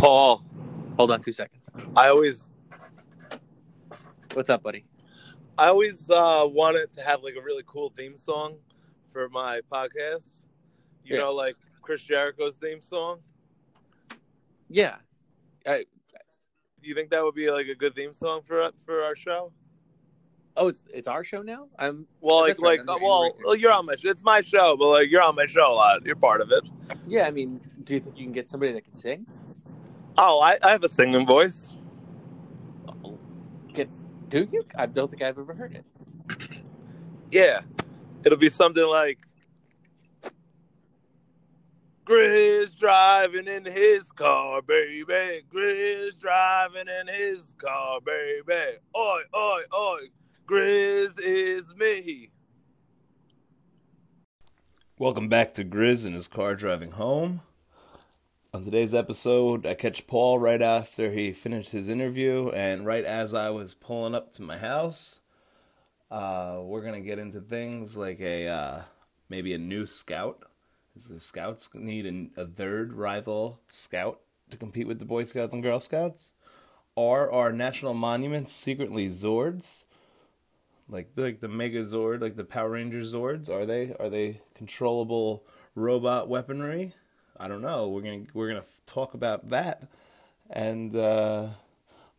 Paul, Hold on two seconds. I always What's up, buddy? I always uh, wanted to have like a really cool theme song for my podcast. You Yeah. know, like Chris Jericho's theme song. Yeah. I, Do you think that would be like a good theme song for for our show? Oh, it's it's our show now. I'm Well, like right, like I'm- well, you're well, you're on my show. It's my show, but like you're on my show a lot. You're part of it. yeah. I mean, do you think you can get somebody that can sing? Oh, I, I have a singing voice. Get do you? I don't think I've ever heard it. Yeah, it'll be something like Grizz driving in his car, baby. Grizz driving in his car, baby. Oi, oi, oi. Grizz is me. Welcome back to Grizz in his car driving home. On today's episode, I catch Paul right after he finished his interview, and right as I was pulling up to my house. Uh, we're gonna get into things like a uh, maybe a new scout. The Scouts need an, a third rival scout to compete with the Boy Scouts and Girl Scouts? Are our national monuments secretly Zords? like like the Mega Zord, like the Power Ranger Zords, are they are they controllable robot weaponry? I don't know. We're gonna we're gonna talk about that, and uh,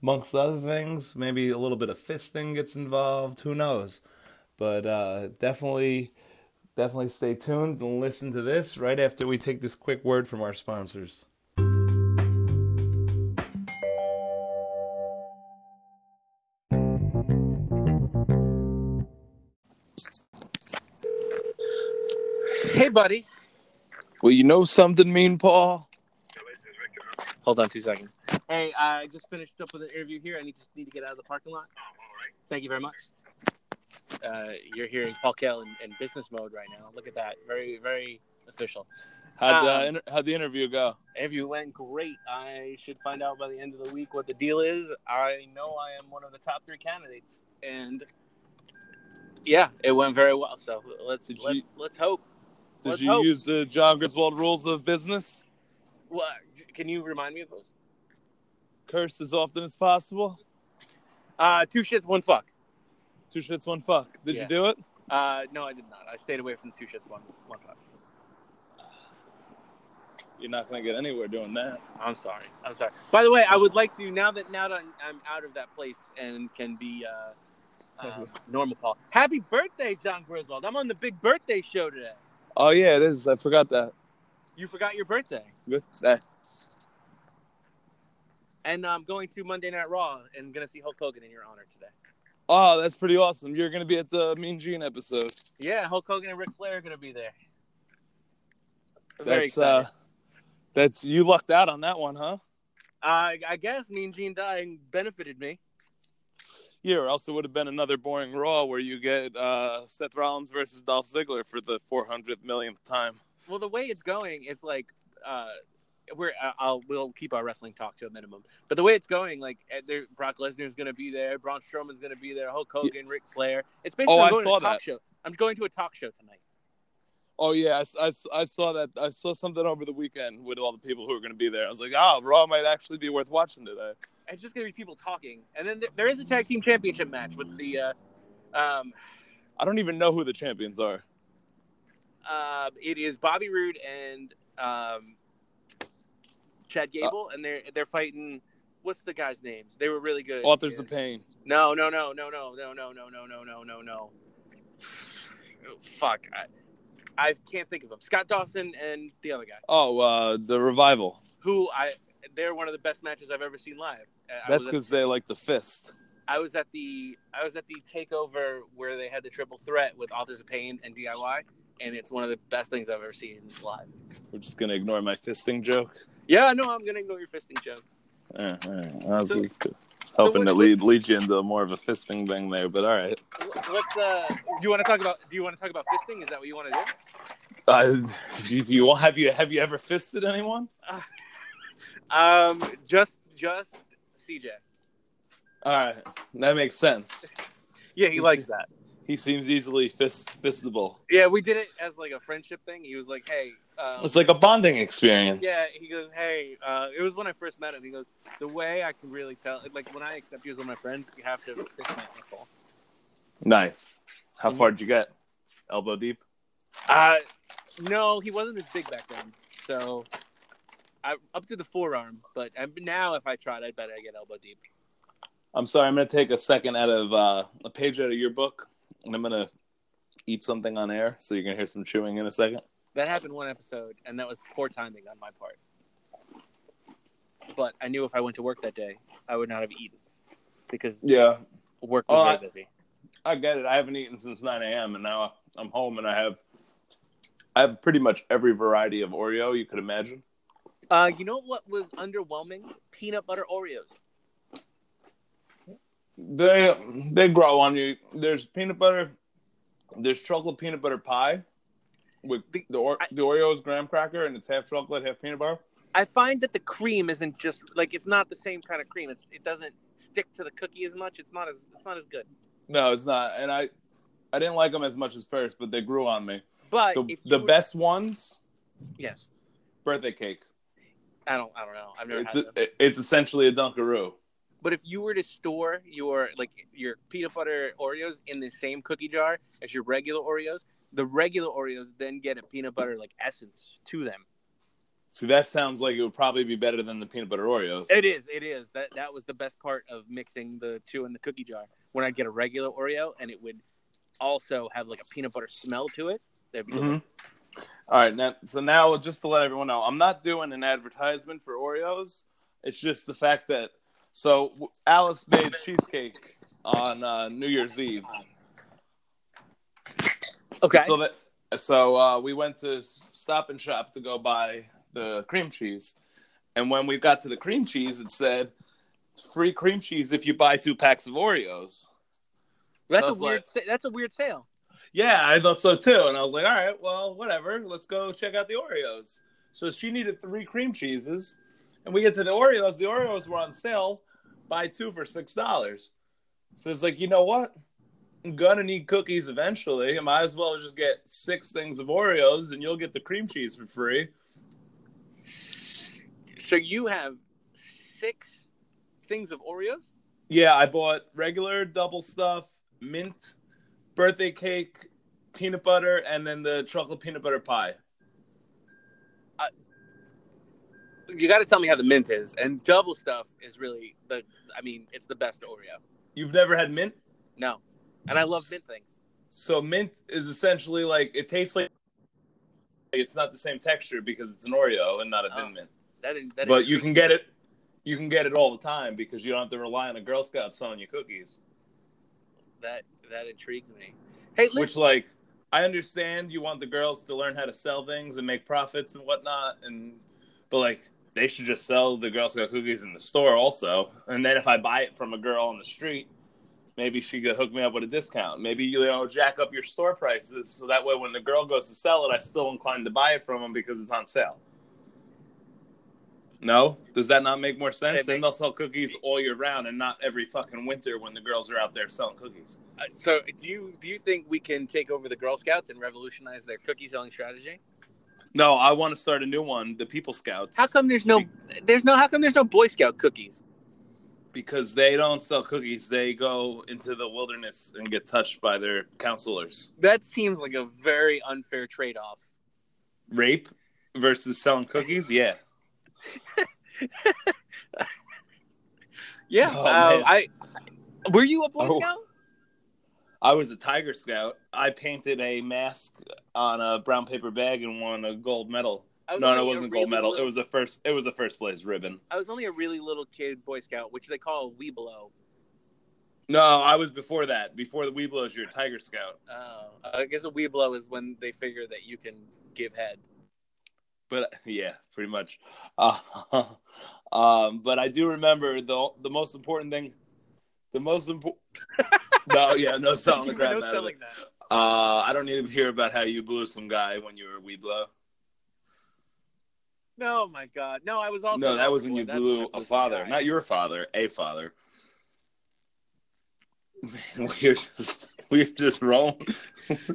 amongst other things, maybe a little bit of fisting gets involved. Who knows? But uh, definitely definitely stay tuned and listen to this right after we take this quick word from our sponsors. Hey, buddy. Well, you know something, Mean Paul? Hold on two seconds. Hey, I just finished up with an interview here. I need to need to get out of the parking lot. Thank you very much. Uh, you're hearing Paul Kell in, in business mode right now. Look at that. Very, very official. How'd, Um, uh, inter- how'd the interview go? Interview went great. I should find out by the end of the week what the deal is. I know I am one of the top three candidates, and yeah, it went very well. So let's let's, let's hope. Did Let's you hope. use the John Griswold rules of business? What can you remind me of those? Curse as often as possible. Uh, two shits, one fuck. Two shits, one fuck. Did Yeah. you do it? Uh, no, I did not. I stayed away from the two shits, one one fuck. You're not gonna get anywhere doing that. I'm sorry. I'm sorry. By the way, I would like to now that now that I'm, I'm out of that place and can be uh, uh, normal, Paul. Happy birthday, John Griswold! I'm on the big birthday show today. Oh yeah, it is. I forgot that. You forgot your birthday, Good. And I'm going to Monday Night Raw and gonna see Hulk Hogan in your honor today. Oh, that's pretty awesome. You're gonna be at the Mean Gene episode. Yeah, Hulk Hogan and Ric Flair are gonna be there. Very That's excited. uh, that's you lucked out on that one, huh? I, I guess Mean Gene dying benefited me. Yeah, or else it would have been another boring Raw where you get uh, Seth Rollins versus Dolph Ziggler for the 400th millionth time. Well, the way it's going, it's like uh, we're uh, I'll we'll keep our wrestling talk to a minimum. But the way it's going, like uh, there, Brock Lesnar's going to be there, Braun Strowman's going to be there, Hulk Hogan, Ric Flair. It's basically Oh, I'm I saw to a talk that. show. I'm going to a talk show tonight. Oh yeah, I, I I saw that. I saw something over the weekend with all the people who were going to be there. I was like, ah, Raw might actually be worth watching today. It's just going to be people talking, and then there, there is a tag team championship match with the. Uh, um, I don't even know who the champions are. uh, it is Bobby Roode and um, Chad Gable, and they're they're fighting. What's the guys' names? They were really good. Authors Yeah. of Pain. No, no, no, no, no, no, no, no, no, no, no, no, no. Fuck. I, I can't think of them. Scott Dawson and the other guy, Oh, uh, the revival. who I they're one of the best matches I've ever seen live. Uh, I That's because they like the fist. I was at the I was at the takeover where they had the triple threat with Authors of Pain and DIY, and it's one of the best things I've ever seen live. We're just gonna ignore my fisting joke. Yeah, no, I'm gonna ignore your fisting joke. Yeah, right. I was So- hoping what- to lead lead you into more of a fisting thing there, but all right. Let's. Uh, you want to talk about? Do you want to talk about fisting? Is that what you want to do? Uh, if you have you have you ever fisted anyone? Um, just just CJ. All right, that makes sense. Yeah, he likes that. He seems easily fist fistable. Yeah, we did it as like a friendship thing. He was like, "Hey, um, It's like a bonding experience. yeah." He goes, "Hey," uh, it was when I first met him. He goes, "The way I can really tell, like when I accept you as one of my friends, you have to fist my ankle." Nice. How Mhm. far did you get? Elbow deep. Uh, no, he wasn't as big back then. So, I up to the forearm. But uh, now, if I tried, I bet I get elbow deep. I'm sorry. I'm gonna take a second out of uh, a page out of your book, and I'm gonna eat something on air, so you're gonna hear some chewing in a second. That happened one episode, and that was poor timing on my part. But I knew if I went to work that day, I would not have eaten because Yeah, work was Oh, very I- busy. I get it. I haven't eaten since 9 a.m. and now I'm home and I have I have pretty much every variety of Oreo you could imagine. Uh, you know what was underwhelming? Peanut butter Oreos. They they grow on you. There's peanut butter. There's chocolate peanut butter pie with the the, or, I- the Oreos graham cracker and it's half chocolate, half peanut butter. I find that the cream isn't just like it's not the same kind of cream. It's it doesn't stick to the cookie as much. It's not as it's not as good. No, it's not. And I I didn't like them as much as first, but they grew on me. But The, the were- best ones, yes, birthday cake. I don't I don't know. I've never It's had a, it's essentially a Dunkaroo. But if you were to store your like your peanut butter Oreos in the same cookie jar as your regular Oreos, the regular Oreos then get a peanut butter like essence to them. See, that sounds like it would probably be better than the peanut butter Oreos. It is. It is. That that was the best part of mixing the two in the cookie jar. When I'd get a regular Oreo and it would also have like a peanut butter smell to it. That'd be Mhm. All right, now so now just to let everyone know, I'm not doing an advertisement for Oreos. It's just the fact that so Alice made cheesecake on uh, New Year's Eve. okay. So that so uh, we went to Stop and Shop to go buy the cream cheese, and when we got to the cream cheese, it said free cream cheese if you buy two packs of Oreos. that's so a weird. like- sa- that's a weird sale. Yeah, I thought so too. And I was like, all right, well, whatever. Let's go check out the Oreos. So she needed three cream cheeses. And we get to the Oreos. The Oreos were on sale. Buy two for $6. So it's like, you know what? I'm going to need cookies eventually. I might as well just get six things of Oreos and you'll get the cream cheese for free. So you have six things of Oreos. Yeah, I bought regular double stuff, mint, birthday cake, peanut butter, and then the chocolate peanut butter pie. Uh, You got to tell me how the mint is. And double stuff is really the. I mean, it's the best Oreo. You've never had mint? No, and I love mint things. So mint is essentially like it tastes like it's not the same texture because it's an Oreo and not a Oh, thin mint. That is. That But is you can get it you can get it all the time because you don't have to rely on a Girl Scout selling you cookies. that that intrigues me. Hey, Which like I understand you want the girls to learn how to sell things and make profits and whatnot and but like they should just sell the Girl Scout cookies in the store also. And then if I buy it from a girl on the street, maybe she could hook me up with a discount. Maybe you know jack up your store prices so that way when the girl goes to sell it, I still inclined to buy it from them because it's on sale. No, does that not make more sense? It then they'll sell cookies all year round and not every fucking winter when the girls are out there selling cookies. uh, so do you do you think we can take over the Girl Scouts and revolutionize their cookie selling strategy? No, I want to start a new one, the People Scouts. How come there's no there's no how come there's no Boy Scout cookies? because they don't sell cookies. They go into the wilderness and get touched by their counselors. That seems like a very unfair trade off. Rape versus selling cookies? Yeah. Yeah, Oh, uh. I were you a Boy Oh. Scout? I was a Tiger Scout. I painted a mask on a brown paper bag and won a gold medal. No, no, it wasn't a really gold medal. It was a first. It was a first place ribbon. I was only a really little kid Boy Scout, which they call a Weeblo. No, I was before that. Before the Weeblos, you're a Tiger Scout. Oh, I guess a Weeblo is when they figure that you can give head. But yeah, pretty much. Uh, um, but I do remember the the most important thing. The most important. no, yeah, no selling the crap no out of it. that. Uh, I don't need to hear about how you blew some guy when you were a Weeblo. No, my God, no! I was also No, that was when you That's blew when a father, not your father, a father. Man, we're just we're just rolling.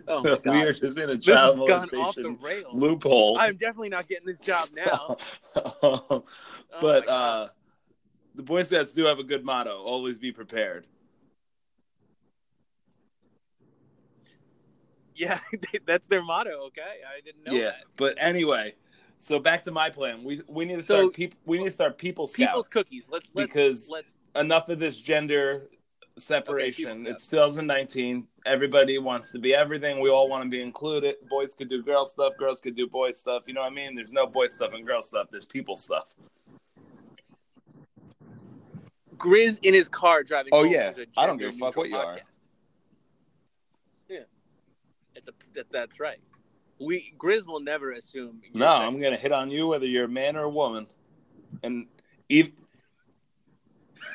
Oh we are just in a job has gone off the molestation loophole. I'm definitely not getting this job now. Oh but God. uh, the Boy Scouts do have a good motto: always be prepared. yeah, that's their motto. Okay, I didn't know yeah. that. But anyway, so back to my plan. We we need to So- start people. We need to start people scouts People's cookies. Let's, let's because let's enough of this gender separation. People it's 2019. Everybody wants to be everything. We all want to be included. Boys could do girl stuff. Girls could do boy stuff. You know what I mean? There's no boy stuff and girl stuff. There's people stuff. Grizz in his car driving. Oh, yeah. I don't give a fuck what you are. podcast. Yeah, it's a that, that's right. We Grizz will never assume. No, I'm gonna hit on you whether you're a man or a woman, and even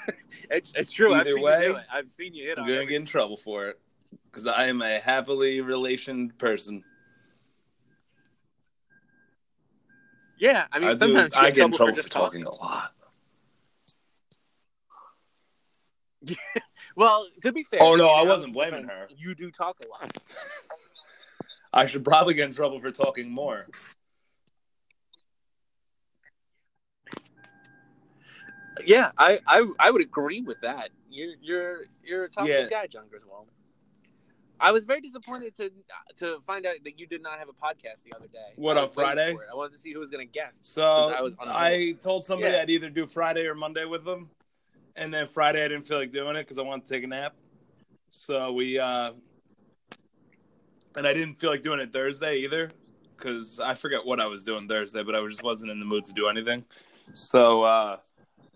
It's, it's true. I've Either seen way, do. I've seen you hit on I'm on. gonna every- get in trouble for it because I am a happily relationed person. Yeah, I mean I, do, sometimes you I get, in trouble for for talking a lot. Well, to be fair. Oh, no, I wasn't blaming her. You do talk a lot. I should probably get in trouble for talking more. Yeah, I, I I would agree with that. You're you're you're a talkative Yeah. guy, John Griswold. I was very disappointed to to find out that you did not have a podcast the other day. What, on Friday? I wanted to see who was going to guest. So since I was on I told somebody Yeah. I'd either do Friday or Monday with them, and then Friday I didn't feel like doing it because I wanted to take a nap. So we, uh and I didn't feel like doing it Thursday either because I forget what I was doing Thursday, but I just wasn't in the mood to do anything. So uh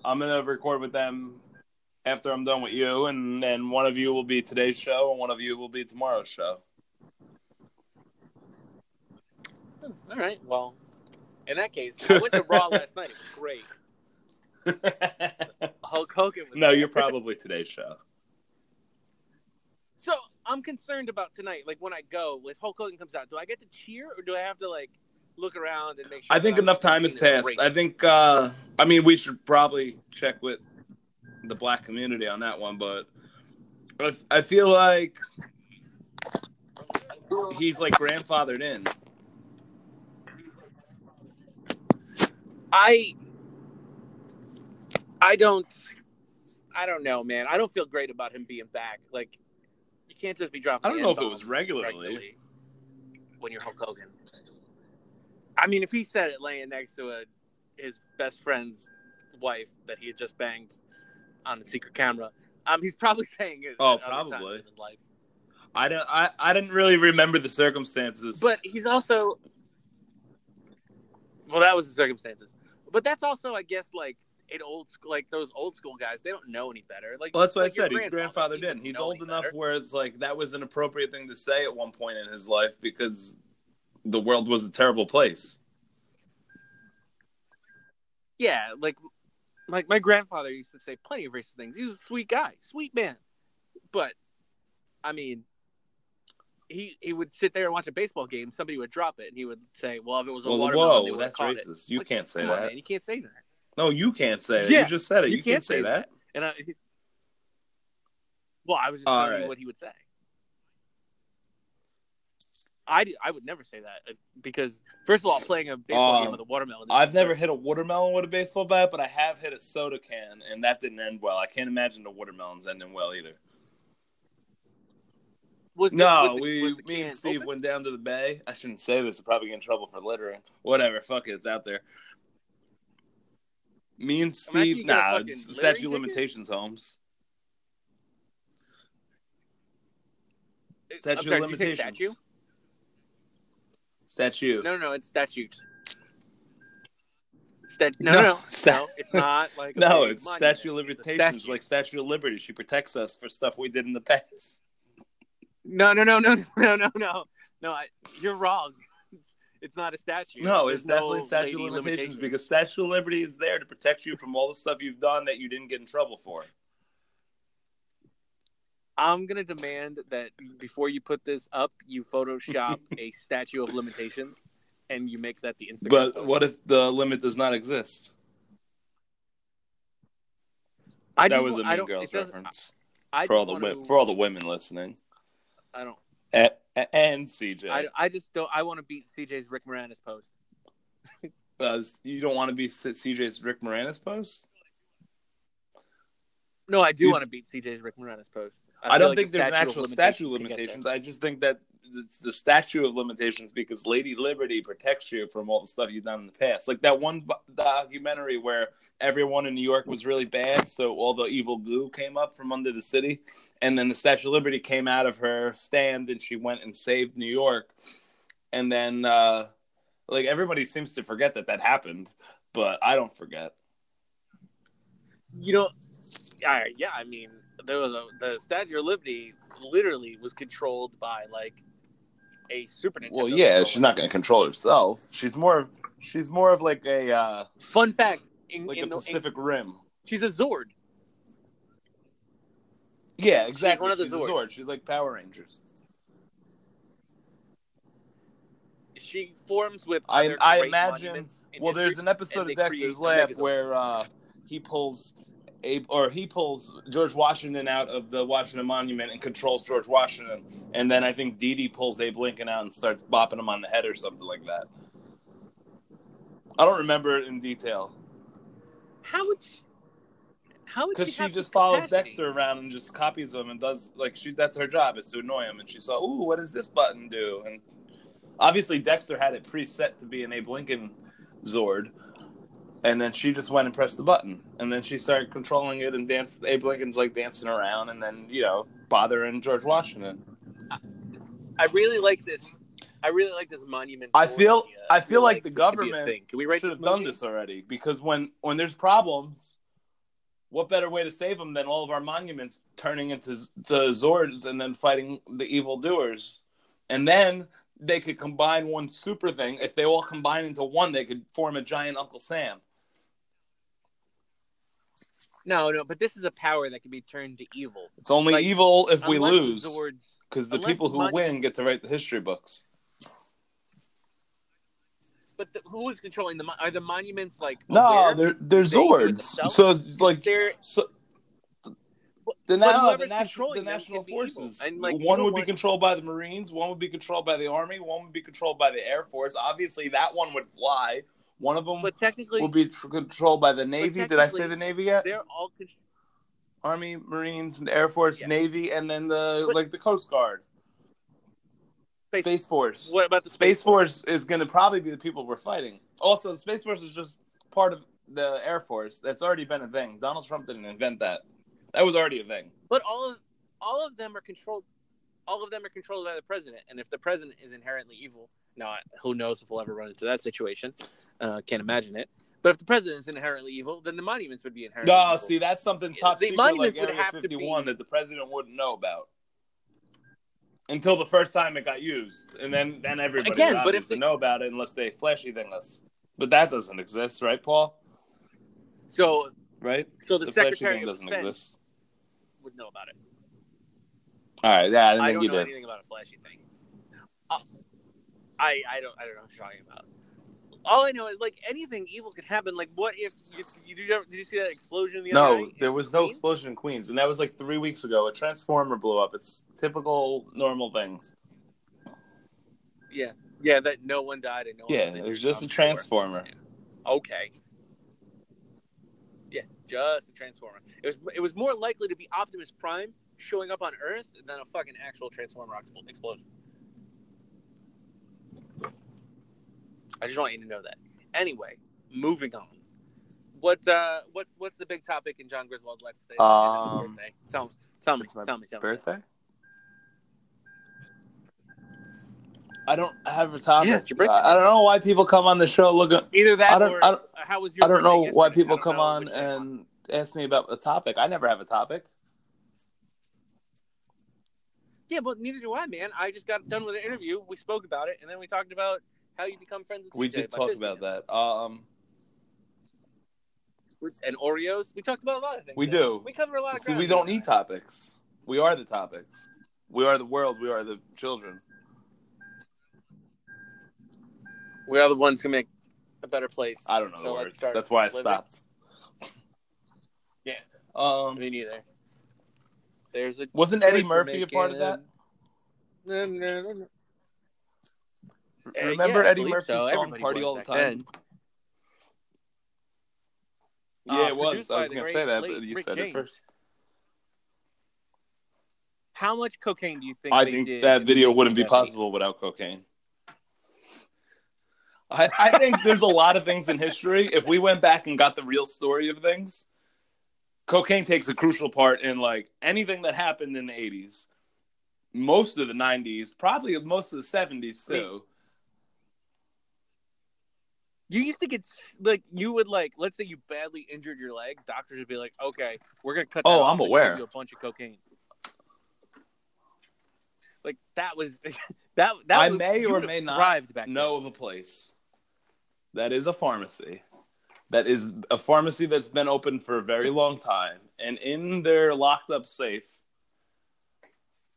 I'm gonna record with them after I'm done with you, and then one of you will be today's show, and one of you will be tomorrow's show. All right. Well, in that case, I went to Raw last night. It was great. Hulk Hogan was no, there. you're probably today's show. So I'm concerned about tonight. Like when I go, if Hulk Hogan comes out, do I get to cheer or do I have to like look around and make sure? I think enough time has seen as a passed. racist? I think. uh I mean, we should probably check with the black community on that one, but I, I feel like he's like grandfathered in. I I don't I don't know, man. I don't feel great about him being back. Like you can't just be dropping. I don't know if it was regularly. when you're Hulk Hogan. I mean, if he said it laying next to a his best friend's wife that he had just banged on the secret camera, um, he's probably saying it. Oh, at other times probably. his life. I don't. I, I didn't really remember the circumstances. But he's also well, that was the circumstances. But that's also, I guess, like an old school, like those old school guys. They don't know any better. Like well, that's what like I said. He's grandfather, grandfathered in. didn't He's old enough better. where it's like that was an appropriate thing to say at one point in his life because the world was a terrible place. Yeah, like like my grandfather used to say plenty of racist things. He's a sweet guy, sweet man. But I mean, he he would sit there and watch a baseball game. Somebody would drop it, and he would say, "Well, if it was a Well, watermelon, whoa, that's caught it." racist. You Like, can't say on, that. man, you can't say that. No, you can't say it. Yeah, you just said it. you You, can't can't say say that. And I, well, I was just All telling you right. what he would say. I, I would never say that uh, because first of all, playing a baseball Um, game with a watermelon. I've never hit a watermelon with a baseball bat, but I have hit a soda can, and that didn't end well. I can't imagine the watermelons ending well either. Was the- No, the- we, me and Steve open? went down to the bay. I shouldn't say this; I'll probably get in trouble for littering. Whatever, fuck it, it's out there. Me and Steve, nah, it's the statute limitations, Holmes. I'm Statute sorry, of did you say limitations. statue? Statute. No, no, no, it's statute. Stat- no, No, no, sta- no, it's not like No, it's monument. statute of limitations, statue. like statute of liberty. She protects us for stuff we did in the past. no, no, no, no, no, no, no, no. I, you're wrong. It's, not a statute. No, There's it's definitely no statute of limitations, because statute of liberty is there to protect you from all the stuff you've done that you didn't get in trouble for. I'm gonna demand that before you put this up, you Photoshop a statue of limitations, and you make that the Instagram. But post. what if the limit does not exist? I that just, was a I Mean Girls reference. I for all the wanna- for all the women listening, I don't. and, and CJ. I, I just don't. I want to beat CJ's Rick Moranis post. Uh, you don't want to be CJ's Rick Moranis post. No, I do You- want to beat CJ's Rick Moranis post. I, feel don't like think the there's an statute actual limitations statute of can get there. limitations. I just think that it's the statute of limitations because Lady Liberty protects you from all the stuff you've done in the past. Like that one documentary where everyone in New York was really bad, so all the evil goo came up from under the city, and then the Statue of Liberty came out of her stand and she went and saved New York. And then, uh, like everybody seems to forget that that happened, but I don't forget. You know, yeah, yeah. I mean, there was a the Statue of Liberty literally was controlled by like a Super Nintendo. Well, yeah, controller. she's not going to control herself. She's more of she's more of like a uh, Fun fact: in, like in a the, in- Pacific Rim. she's a Zord. Yeah, exactly. one of the She's a Zords. Zord. She's like Power Rangers. She forms with. I I imagine. in Well, there's an episode of Dexter's Lab where uh, he pulls Abe or he pulls George Washington out of the Washington Monument and controls George Washington, and then I think Dee Dee pulls Abe Lincoln out and starts bopping him on the head or something like that. I don't remember it in detail How would she? How would because she, she have just follows capacity? Dexter around and just copies him and does like she that's her job is to annoy him and she saw ooh what does this button do and obviously Dexter had it preset to be an Abe Lincoln Zord and then she just went and pressed the button and then she started controlling it and danced Abe Lincoln's like dancing around and then you know bothering George Washington I really like this. I really like this monument. I feel uh, idea. I feel like the be a government. Can we should have done this already because when when there's problems what better way to save them than all of our monuments turning into to zords and then fighting the evil doers and then they could combine one super thing if they all combine into one they could form a giant uncle sam No, no, but this is a power that can be turned to evil. it's only Like, evil if we lose because the people who mon- win get to write the history books but the, who is controlling the? Are the monuments like? no they're they're They zords so like They're so the, na- the, whoever's nat- the national can be evil. forces. And, like, one would be want- controlled by the Marines, one would be controlled by the Army, one would be controlled by the Air Force. Obviously, that one would fly. One of them but technically would be tr- controlled by the Navy. Did I say the Navy yet? they're all. Con- Army, Marines, and Air Force, Yes. Navy, and then the But- like the Coast Guard, Space- Space Force. what about the Space Force is going to probably be the people we're fighting. Also, the Space Force is just part of the Air Force. That's already been a thing. Donald Trump didn't invent that. That was already a thing. But all of all of them are controlled. All of them are controlled by the president, and if the president is inherently evil, now who knows if we'll ever run into that situation? Uh, can't imagine it. But if the president is inherently evil, then the monuments would be inherently No, evil. see, that's something Yeah, top the secret like monuments would Area have to 51 be- that the president wouldn't know about until the first time it got used, and then then everybody Again, would but if they- know about it unless they flashy thing us. But that doesn't exist, right, Paul? so. Right? So the, the flashy secretary thing doesn't exist. would know about it. All right, yeah, I didn't I don't know did. anything about a flashy thing. Uh, I I don't I don't know what you're talking about. All I know is like anything evil could happen. Like what if you, you, did, you ever, did you see that explosion the other No, there was no Queens? explosion in Queens, and that was like three weeks ago. A transformer blew up. It's typical normal things. Yeah, yeah, that no one died and no one Yeah, was it was just a transformer. Okay. Yeah, just a transformer. It was it was more likely to be Optimus Prime showing up on Earth than a fucking actual transformer explosion. I just want you to know that. Anyway, moving on. What uh what's what's the big topic in John Griswold's life today? Is it his Um, birthday? Tell me, tell me, It's my tell me, tell me. Birthday? I don't have a topic. Yeah, it's your birthday. I I don't know why people come on the show looking. Either that I don't- or I don't- how was your I don't birthday know why people come on which they want. and ask me about a topic. I never have a topic. Yeah, but neither do I, man. I just got done with an interview. We spoke about it, and then we talked about how you become friends with We CJ did talk about him. that. Um, And Oreos. We talked about a lot of things. We do. We cover a lot of see, we don't need topics. We are the topics. We are the world. We are the children. We are the ones who make a better place. I don't know So the words. That's why I living. stopped. Yeah. Um. Me neither. There's a Wasn't Eddie Murphy a part of that? No, no, no, no. Remember yeah, Eddie believe Murphy's so. song Everybody "Party All the Time"? then. Yeah, Uh, it was. I was gonna say that, but you Rick said James. it first. How much cocaine do you think? I they think did that video wouldn't be possible without cocaine. I, I think there's a lot of things in history. If we went back and got the real story of things, cocaine takes a crucial part in like anything that happened in the 80s, most of the 90s, probably most of the 70s too. You used to get like you would like let's say you badly injured your leg, doctors would be like, "Okay, we're gonna cut." Oh, I'm aware. A bunch of cocaine. Like that was that. that I was, may or may not know of a place that is a pharmacy that is a pharmacy that's been open for a very long time and in their locked up safe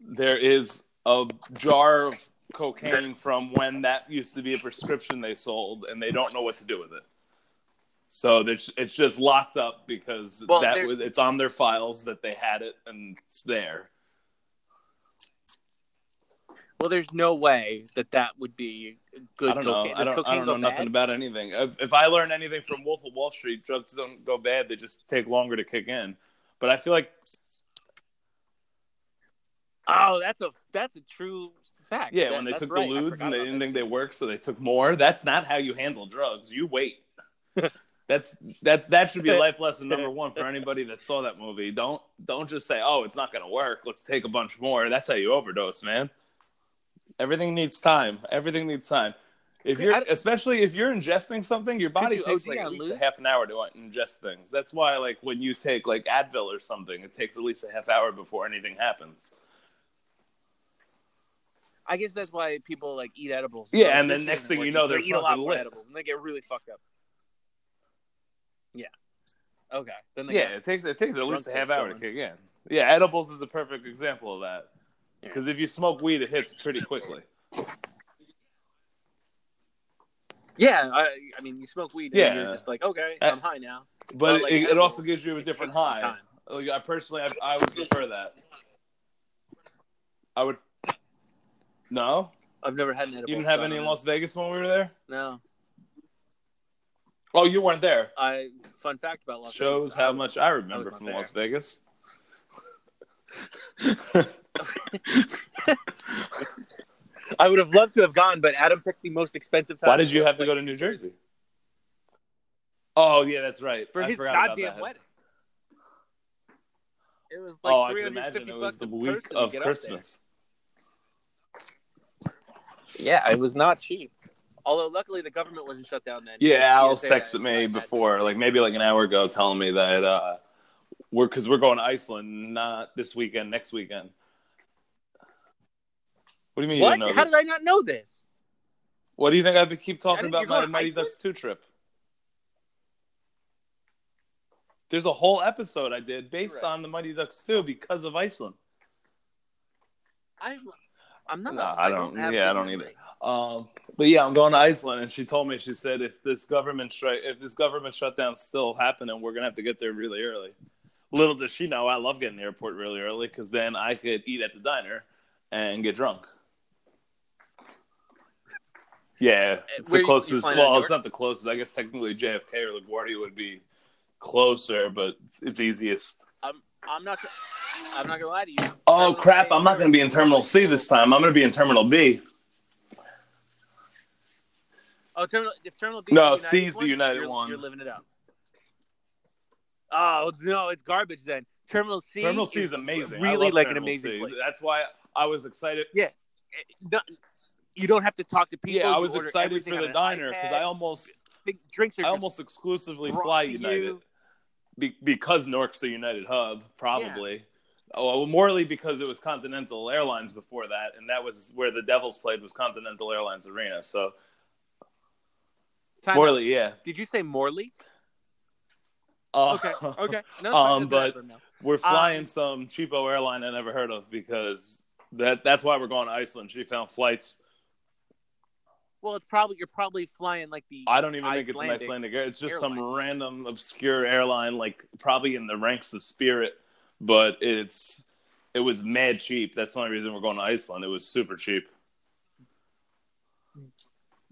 there is a jar of cocaine from when that used to be a prescription they sold and they don't know what to do with it so it's, it's just locked up because Well, that was, it's on their files that they had it and it's there Well, there's no way that that would be good I don't know. I don't, I don't know nothing bad? about anything. If, if I learn anything from Wolf of Wall Street, drugs don't go bad; they just take longer to kick in. But I feel like, Oh, that's a that's a true fact. yeah, That- when they took right. The ludes and they didn't think they worked, so they took more. That's not how you handle drugs. You wait. that's that's that should be life lesson number one for anybody that saw that movie. Don't don't just say, "Oh, it's not going to work. Let's take a bunch more." That's how you overdose, man. Everything needs time. Everything needs time. If you're, especially if you're ingesting something, your body you takes OD like at least a half an hour to ingest things. That's why, like, when you take like Advil or something, it takes at least a half hour before anything happens. I guess that's why people like eat edibles. Yeah, So and then next thing you know, they're they eat a lot fucking more lit. edibles and they get really fucked up. Yeah. Okay. Then they Yeah, it takes it takes at least a half hour to kick in. Yeah, edibles is the perfect example of that. Yeah. Because if you smoke weed, it hits pretty quickly. Yeah, I, I mean, you smoke weed, and Yeah. you're just like, okay, Uh, I'm high now. But But, like, it, it also gives you a different high. Like, I personally, I, I would prefer that. I would. No, I've never had an edible. you didn't have so any in. Las Vegas when we were there. No, Oh, you weren't there. I. Fun fact about Las Shows Vegas. how I- much I remember not from there. Las Vegas. I would have loved to have gone, but Adam picked the most expensive time. Why did you have to go to New Jersey? Oh yeah, that's right. for I his goddamn wedding? It was oh, like oh, I can imagine it was the week of. Christmas. Yeah, it was not cheap. Although luckily the government wasn't shut down then. Yeah, Al's TSA texted me had- before, like maybe like an hour ago, telling me that uh, we're because we're going to Iceland, not this weekend, next weekend. What do you mean? What? didn't know How this? did I not know this? What do you think I've been keep talking about my Mighty Ducks two trip? There's a whole episode I did based Right. on the Mighty Ducks two because of Iceland. I'm, I'm not. No, I don't- have yeah, I don't either. Um, but yeah, I'm going to Iceland, and she told me she said if this government strike, if this government shutdown's still happening, we're gonna have to get there really early. Little does she know, I love getting the airport really early because then I could eat at the diner and get drunk. Yeah, it's Where the closest. well, it's not the closest. I guess technically JFK or LaGuardia would be closer, but it's, it's easiest. I'm, I'm not. I'm not gonna lie to you. Oh Terminal crap! I'm not going to be in Terminal C this time. I'm going to be in Terminal B. Oh, terminal. If terminal B. No, is the C United is the one, United you're, one. You're living it up. Oh no, it's garbage then. Terminal C. Terminal C is amazing. I Really like an amazing C. place. That's why I was excited. Yeah. Eh, no- you don't have to talk to people. Yeah, I was excited for the diner because. I almost, Think drinks are I almost exclusively fly United. Be- because Newark's a United hub, probably. Oh, well, morely because it was Continental Airlines before that, and that was where the Devils played was Continental Airlines Arena. So Time out. yeah. Did you say Morley? Uh, Okay. Okay. No. Um, but- We're flying Um, some cheapo airline I never heard of because that that's why we're going to Iceland. She found flights. Well, it's probably you're probably flying like the. I don't even think it's an Icelandic Icelandic. It's just some random obscure airline, like probably in the ranks of Spirit, but it's it was mad cheap. That's the only reason we're going to Iceland. It was super cheap.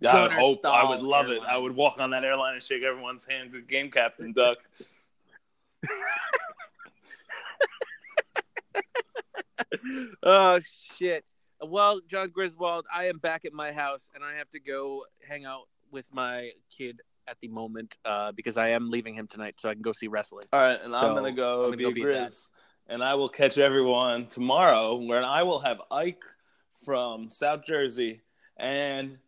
Yeah, I would hope. I would love it. I would walk on that airline and shake everyone's hand. Good game, Captain Duck. oh shit. Well, John Griswold, I am back at my house and I have to go hang out with my kid at the moment uh, because I am leaving him tonight so I can go see wrestling. All right, and I'm gonna go I'm gonna be go be Grizz, and I will catch everyone tomorrow, where I will have Ike from South Jersey, and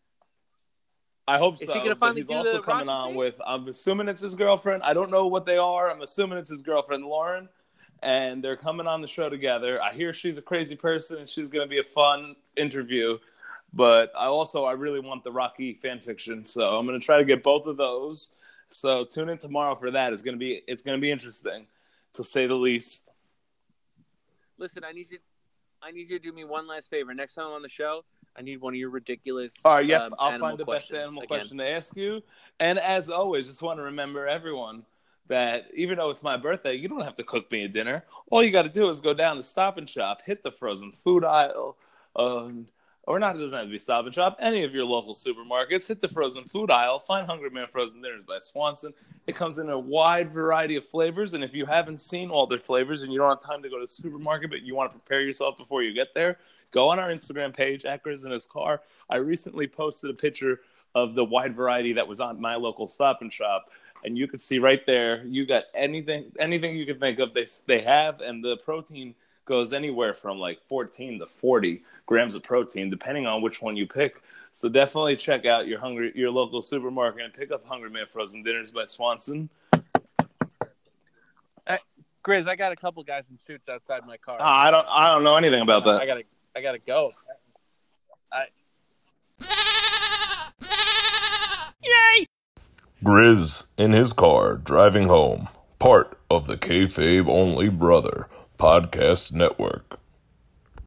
I hope Is he so. gonna finally he's also coming on thing? with. I'm assuming it's his girlfriend. I don't know what they are. I'm assuming it's his girlfriend Lauren, and they're coming on the show together. I hear she's a crazy person, and she's gonna be a fun interview. But I also I really want the Rocky fan fiction, so I'm gonna try to get both of those. So tune in tomorrow for that. It's gonna be it's gonna be interesting, to say the least. Listen, I need you I need you to do me one last favor. Next time I'm on the show, I need one of your ridiculous All right, yep. um, I'll find the best animal again. question to ask you. And as always, just want to remember everyone that even though it's my birthday, you don't have to cook me a dinner. All you got to do is go down to Stop and Shop, hit the frozen food aisle, um, or not. It doesn't have to be Stop and Shop. Any of your local supermarkets, hit the frozen food aisle. Find Hungry Man Frozen Dinners by Swanson. It comes in a wide variety of flavors, and if you haven't seen all their flavors and you don't have time to go to the supermarket, but you want to prepare yourself before you get there, go on our Instagram page, at Grizz in his car. I recently posted a picture of the wide variety that was on my local Stop and Shop, and you could see right there, you got anything, anything you could think of. They they have, and the protein goes anywhere from like 14 to 40 grams of protein, depending on which one you pick. So definitely check out your hungry your local supermarket and pick up Hungry Man Frozen Dinners by Swanson. Grizz, I got a couple guys in suits outside my car. Ah, I don't I don't know anything about that. I that. gotta I gotta go. Yay! Grizz in his car driving home, part of the Kayfabe Only Brother Podcast Network.